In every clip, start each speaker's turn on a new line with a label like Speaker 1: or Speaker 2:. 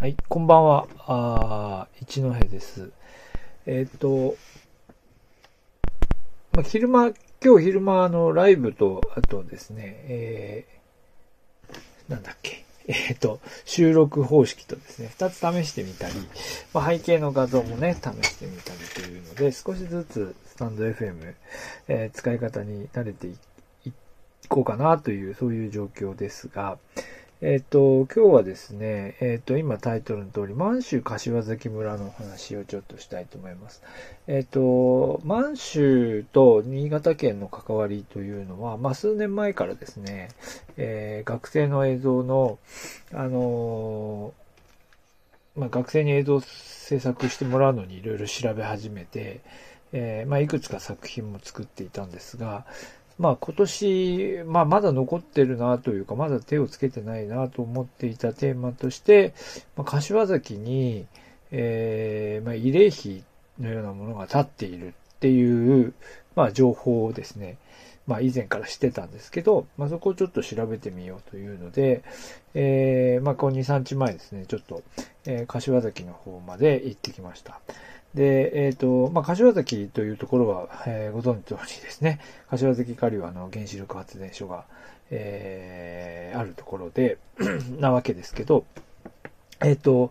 Speaker 1: はい、こんばんは。あ一戸です。えっ、ー、と、まあ、昼間、今日昼間のライブと、あとですね、えー、なんだっけ、えっ、ー、と、収録方式とですね、二つ試してみたり、まあ、背景の画像もね、試してみたりというので、少しずつスタンド FM、えー、使い方に慣れていこうかなという、そういう状況ですが、えっ、と、今日はですね、えっ、と、今タイトルの通り、満州柏崎村の話をちょっとしたいと思います。えっ、と、満州と新潟県の関わりというのは、まあ、数年前からですね、えー、学生の映像の、あのまあ、学生に映像制作してもらうのにいろいろ調べ始めて、えー、まあ、いくつか作品も作っていたんですが、まあ今年、まあまだ残ってるなというか、まだ手をつけてないなと思っていたテーマとして、まあ、柏崎に、えー、まあ慰霊碑のようなものが立っているっていう、まあ情報をですね、まあ以前からしてたんですけど、まあそこをちょっと調べてみようというので、えー、まあこの2、3日前ですね、ちょっと、えー、柏崎の方まで行ってきました。で、えっ、ー、と、まあ、柏崎というところは、えー、ご存知通りですね、柏崎下流はあの原子力発電所が、えー、あるところで、なわけですけど、えっ、ー、と、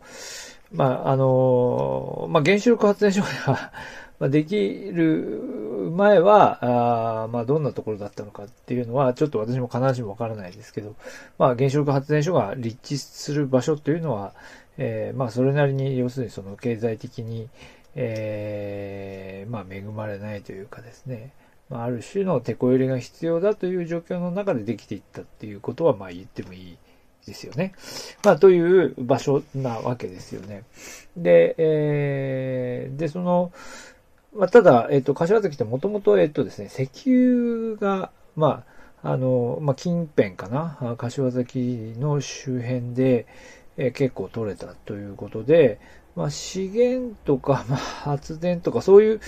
Speaker 1: まあ、あの、まあ、原子力発電所がまあできる前は、あまあ、どんなところだったのかっていうのは、ちょっと私も必ずしもわからないですけど、まあ、原子力発電所が立地する場所というのは、えー、まあ、それなりに、要するにその経済的に、えー、まあ、恵まれないというかですね、まあ、ある種の手こ入れが必要だという状況の中でできていったっていうことは、まあ、言ってもいいですよね。まあ、という場所なわけですよね。で、えー、で、その、まあ、ただ、えっ、と、柏崎ってもともと、えっ、とですね、石油が、まあ、あの、まあ、近辺かな、柏崎の周辺で、えー、結構取れたということで、まあ、資源とか、まあ、発電とか、そういう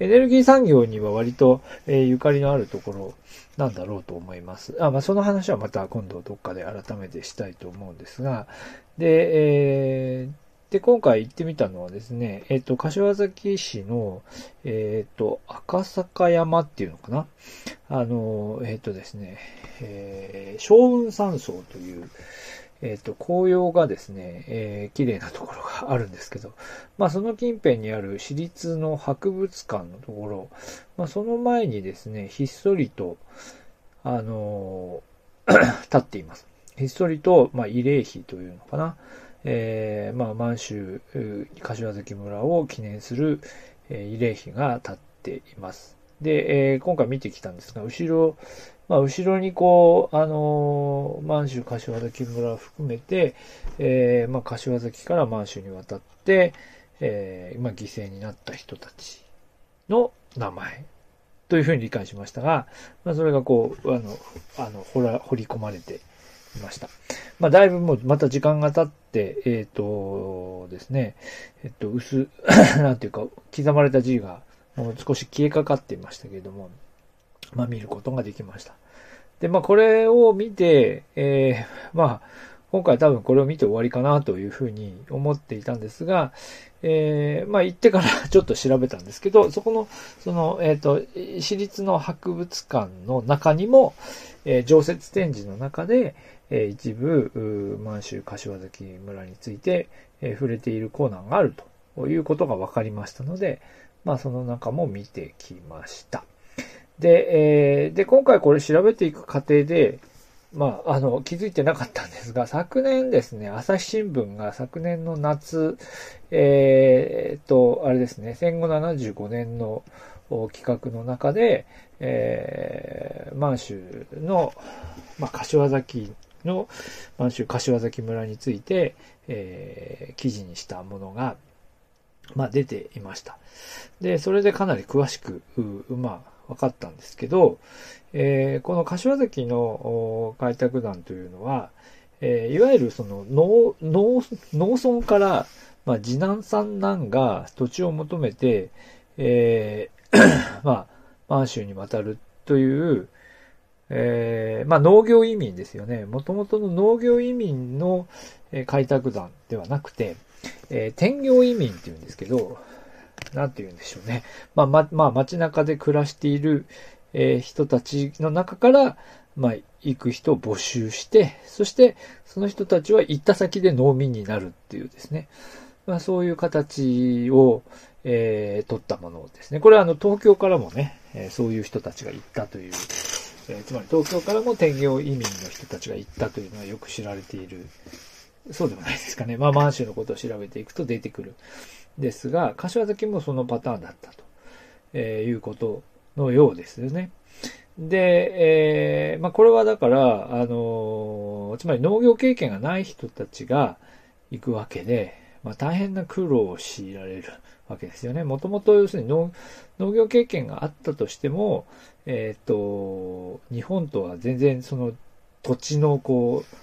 Speaker 1: エネルギー産業には割と、えー、ゆかりのあるところなんだろうと思います。あ、まあ、その話はまた今度どっかで改めてしたいと思うんですが、で、えー、で、今回行ってみたのはですね、えっ、ー、と、柏崎市の、えっ、ー、と、赤坂山っていうのかな？あの、えっ、ー、とですね、えー、小雲山荘という、えっ、と、紅葉がですね、えー、綺麗なところがあるんですけど、まあその近辺にある私立の博物館のところ、まあその前にですね、ひっそりと、あの、立っています。ひっそりと、まあ慰霊碑というのかな？えー、まあ満州、柏崎村を記念する、え、慰霊碑が立っています。で、えー、今回見てきたんですが、後ろ、まあ、後ろにこう、あのー、満州柏崎村を含めて、えー、まあ、柏崎から満州に渡って、えー、まあ、犠牲になった人たちの名前というふうに理解しましたが、まあ、それがこう、あの、あの、掘ら、掘り込まれてました。まあ、だいぶもう、また時間が経って、えっ、ー、とですね、えっ、と、薄、なんていうか、刻まれた字が、もう少し消えかかっていましたけれども、まあ見ることができました。で、まあこれを見て、えー、まあ今回多分これを見て終わりかなというふうに思っていたんですが、えー、まあ行ってから ちょっと調べたんですけど、そこの、その、えっ、ー、と、私立の博物館の中にも、えー、常設展示の中で、えー、一部、満州柏崎村について、えー、触れているコーナーがあるということが分かりましたので、まあその中も見てきました。で、えー、で、今回これ調べていく過程で、まあ、あの、気づいてなかったんですが、昨年ですね、朝日新聞が昨年の夏、えー、と、あれですね、戦後75年の企画の中で、えー、満州の、まあ、柏崎の、満州柏崎村について、えー、記事にしたものが、まあ、出ていました。で、それでかなり詳しく、うまあ、分かったんですけど、えー、この柏崎の開拓団というのは、えー、いわゆるその農、農、農村から、まあ、次男三男が土地を求めて、えー、まあ、満州に渡るという、えー、まあ農業移民ですよね。もともとの農業移民の開拓団ではなくて、えー、転業移民って言うんですけど、なんて言うんでしょうね。まあ、ま、まあ、街中で暮らしている、えー、人たちの中から、まあ、行く人を募集して、そして、その人たちは行った先で農民になるっていうですね。まあ、そういう形を、えー、取ったものですね。これはあの、東京からもね、えー、そういう人たちが行ったという、えー、つまり東京からも転業移民の人たちが行ったというのはよく知られている。そうでもないですかね。まあ、満州のことを調べていくと出てくる。ですが、柏崎もそのパターンだったと、えー、いうことのようですよね。で、えー、まあ、これはだから、あのー、つまり農業経験がない人たちが行くわけで、まあ、大変な苦労を強いられるわけですよね。もともと要するに農業経験があったとしても、えっ、ー、と、日本とは全然その土地のこう、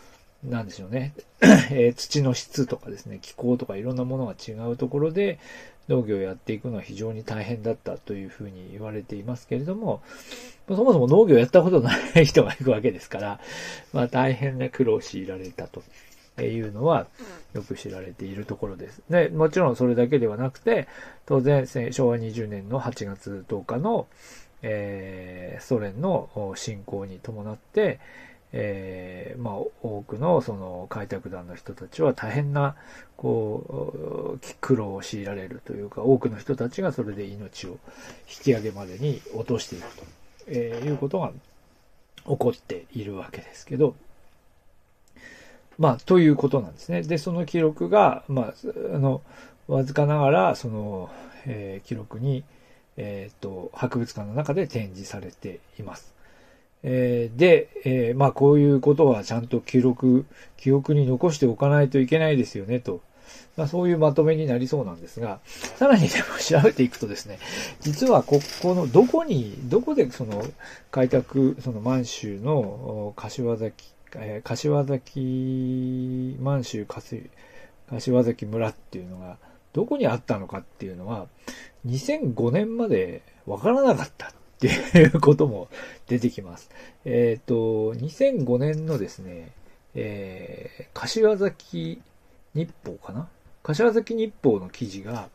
Speaker 1: なんでしょうね、えー、土の質とかですね、気候とかいろんなものが違うところで農業をやっていくのは非常に大変だったというふうに言われていますけれども、そもそも農業をやったことない人が行くわけですから、まあ大変な苦労を強いられたというのはよく知られているところです。で、もちろんそれだけではなくて、当然昭和20年の8月10日の、えー、ソ連の侵攻に伴って、えー、まあ、多くのその開拓団の人たちは大変な、こう、苦労を強いられるというか、多くの人たちがそれで命を引き上げまでに落としていくと、えー、いうことが起こっているわけですけど、まあ、ということなんですね。で、その記録が、まあ、あの、わずかながら、その、えー、記録に、えっ、と、博物館の中で展示されています。えー、で、えー、まあこういうことはちゃんと記録、記憶に残しておかないといけないですよね、と。まあそういうまとめになりそうなんですが、さらにでも調べていくとですね、実はここのどこに、どこでその開拓、その満州の柏崎、えー、柏崎、満州柏崎村っていうのがどこにあったのかっていうのは、2005年までわからなかったっていうことも出てきます。えっ、ー、と、2005年のですね、えー、柏崎日報かな？柏崎日報の記事が、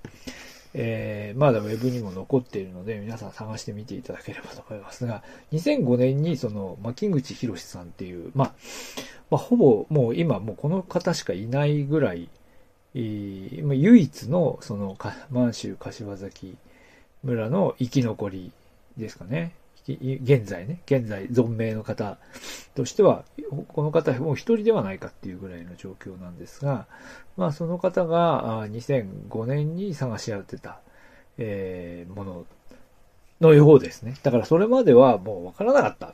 Speaker 1: えー、まだウェブにも残っているので、皆さん探してみていただければと思いますが、2005年にその、牧口博さんっていう、まあ、まあ、ほぼもう今もうこの方しかいないぐらい、えー、唯一のその満州柏崎村の生き残りですかね。現在ね、現在存命の方としては、この方もう一人ではないかっていうぐらいの状況なんですが、まあその方が2005年に探し当てた、えー、もののようですね。だからそれまではもうわからなかった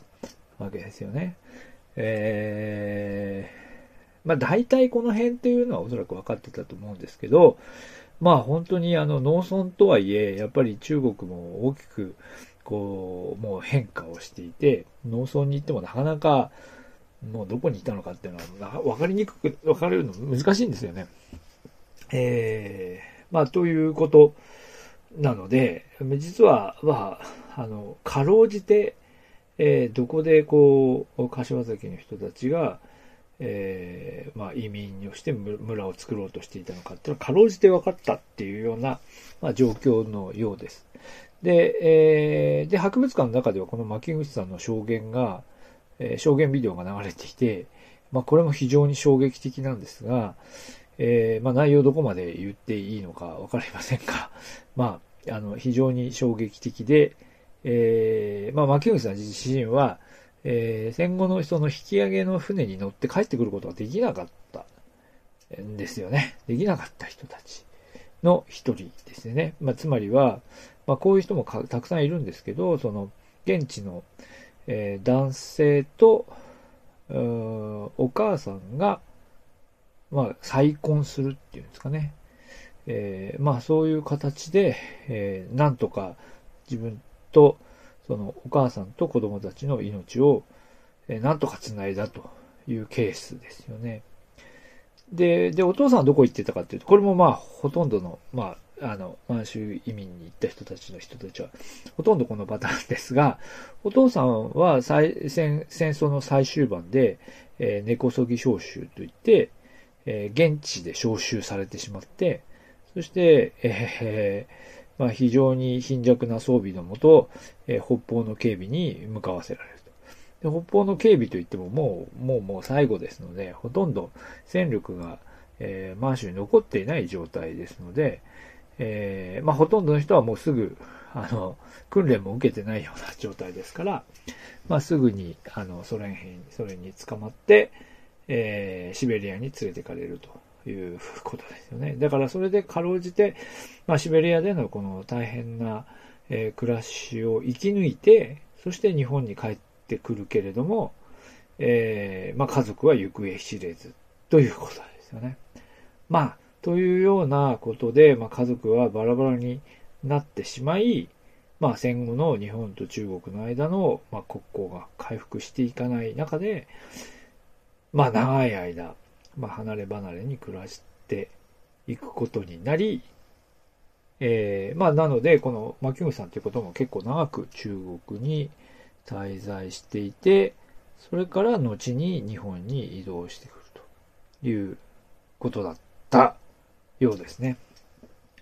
Speaker 1: わけですよね。えー、まあ大体この辺っていうのはおそらく分かってたと思うんですけど、まあ本当にあの農村とはいえ、やっぱり中国も大きくこう、もう変化をしていて、農村に行ってもなかなか、もうどこにいたのかっていうのは、わかりにくく、わかれるの難しいんですよね。えー、まあ、ということなので、実は、まあ、あの、かろうじて、えー、どこでこう、柏崎の人たちが、えー、まあ、移民をして村を作ろうとしていたのかっていうのは、かろうじて分かったっていうような、まあ、状況のようです。で、えー、で、博物館の中ではこの牧口さんの証言が、えー、証言ビデオが流れていて、まあ、これも非常に衝撃的なんですが、えー、まあ、内容どこまで言っていいのかわかりませんが、まあ、あの、非常に衝撃的で、えー、まあ、牧口さん自身は、えー、戦後の人の引き上げの船に乗って帰ってくることができなかったんですよね。できなかった人たちの一人ですね。まあ、つまりは、まあ、こういう人もたくさんいるんですけど、その、現地の、えー、男性と、お母さんが、まあ、再婚するっていうんですかね。えー、まあ、そういう形で、えー、なんとか自分と、その、お母さんと子供たちの命を、えー、なんとか繋いだというケースですよね。で、で、お父さんはどこ行ってたかっていうと、これもまあ、ほとんどの、まあ、あの、満州移民に行った人たちの人たちは、ほとんどこのパターンですが、お父さんは戦戦争の最終盤で、えー、根こそぎ召集といって、えー、現地で召集されてしまって、そして、えー、まあ、非常に貧弱な装備のもと、え、北方の警備に向かわせられると。で北方の警備といってももう、もうもう最後ですので、ほとんど戦力が、え、満州に残っていない状態ですので、えー、まあ、ほとんどの人はもうすぐ、あの、訓練も受けてないような状態ですから、まあ、すぐに、あの、ソ連兵に、ソ連に捕まって、えー、シベリアに連れてかれるということですよね。だからそれでかろうじて、まあ、シベリアでのこの大変な、えー、暮らしを生き抜いて、そして日本に帰ってくるけれども、えー、まあ、家族は行方知れずということですよね。まあ、というようなことで、まあ、家族はバラバラになってしまい、まあ、戦後の日本と中国の間の、まあ、国交が回復していかない中で、まあ、長い間、まあ、離れ離れに暮らしていくことになり、えー、まあ、なので、この牧口さんということも結構長く中国に滞在していて、それから後に日本に移動してくるということだった。ようですね。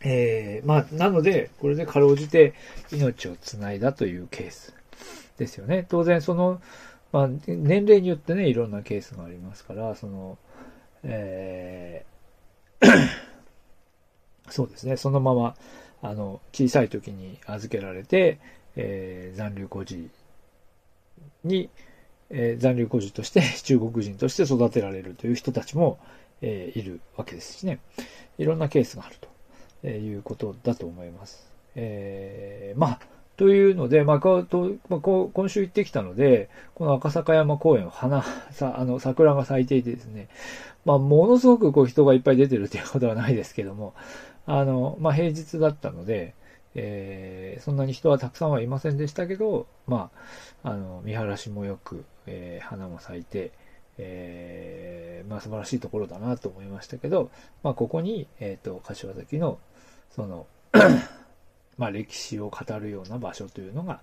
Speaker 1: えー、まあ、なので、これでかろうじて命をつないだというケースですよね。当然、その、まあ、年齢によってね、いろんなケースがありますから、その、えー そうですね、そのまま、あの、小さい時に預けられて、えー、残留孤児に、え、残留孤児として 中国人として育てられるという人たちも、え、いるわけですしね。いろんなケースがあるということだと思います。えー、まあ、というので、まあ、こまあ、今週行ってきたので、この赤坂山公園、花、さ、あの、桜が咲いていてですね、まあ、ものすごくこう人がいっぱい出てるということはないですけども、あの、まあ、平日だったので、えー、そんなに人はたくさんはいませんでしたけど、まあ、あの、見晴らしもよく、えー、花も咲いて、えー、まあ、素晴らしいところだなと思いましたけど、まあ、ここに、えっ、と、柏崎の、その まあ、歴史を語るような場所というのが、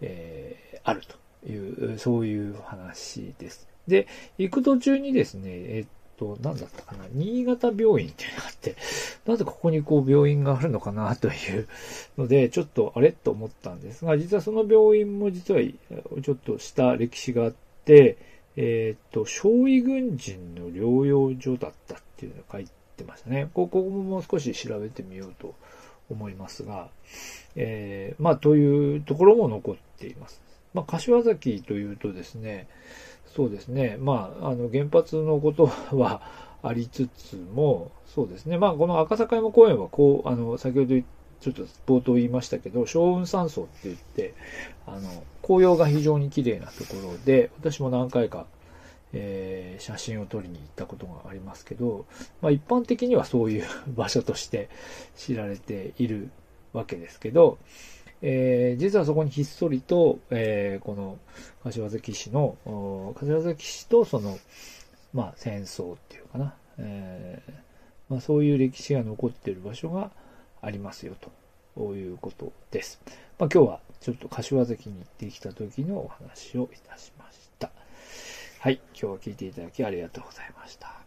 Speaker 1: えー、あるという、そういう話です。で、行く途中にですね、えっと、何だったかな、新潟病院っていうのがあって、なぜここにこう病院があるのかなというので、ちょっとあれと思ったんですが、実はその病院も実はちょっとした歴史があって、えっ、と、少尉軍人の療養所だったっていうのが書いてましたね。ここももう少し調べてみようと思いますが、えー、まあ、というところも残っています。まあ、柏崎というとですね、そうですね、まあ、あの、原発のことは ありつつも、そうですね、まあ、この赤坂山公園は、こう、あの、先ほどちょっと冒頭言いましたけど、小雲山荘って言って、あの、紅葉が非常に綺麗なところで、私も何回かえー、写真を撮りに行ったことがありますけど、まあ、一般的にはそういう 場所として知られているわけですけど、えー、実はそこにひっそりと、えー、この柏崎市の、柏崎市とその、まあ、戦争っていうかな、えーまあ、そういう歴史が残っている場所がありますよということです。まあ、今日はちょっと柏崎に行ってきた時のお話をいたしました。はい。今日は聞いていただきありがとうございました。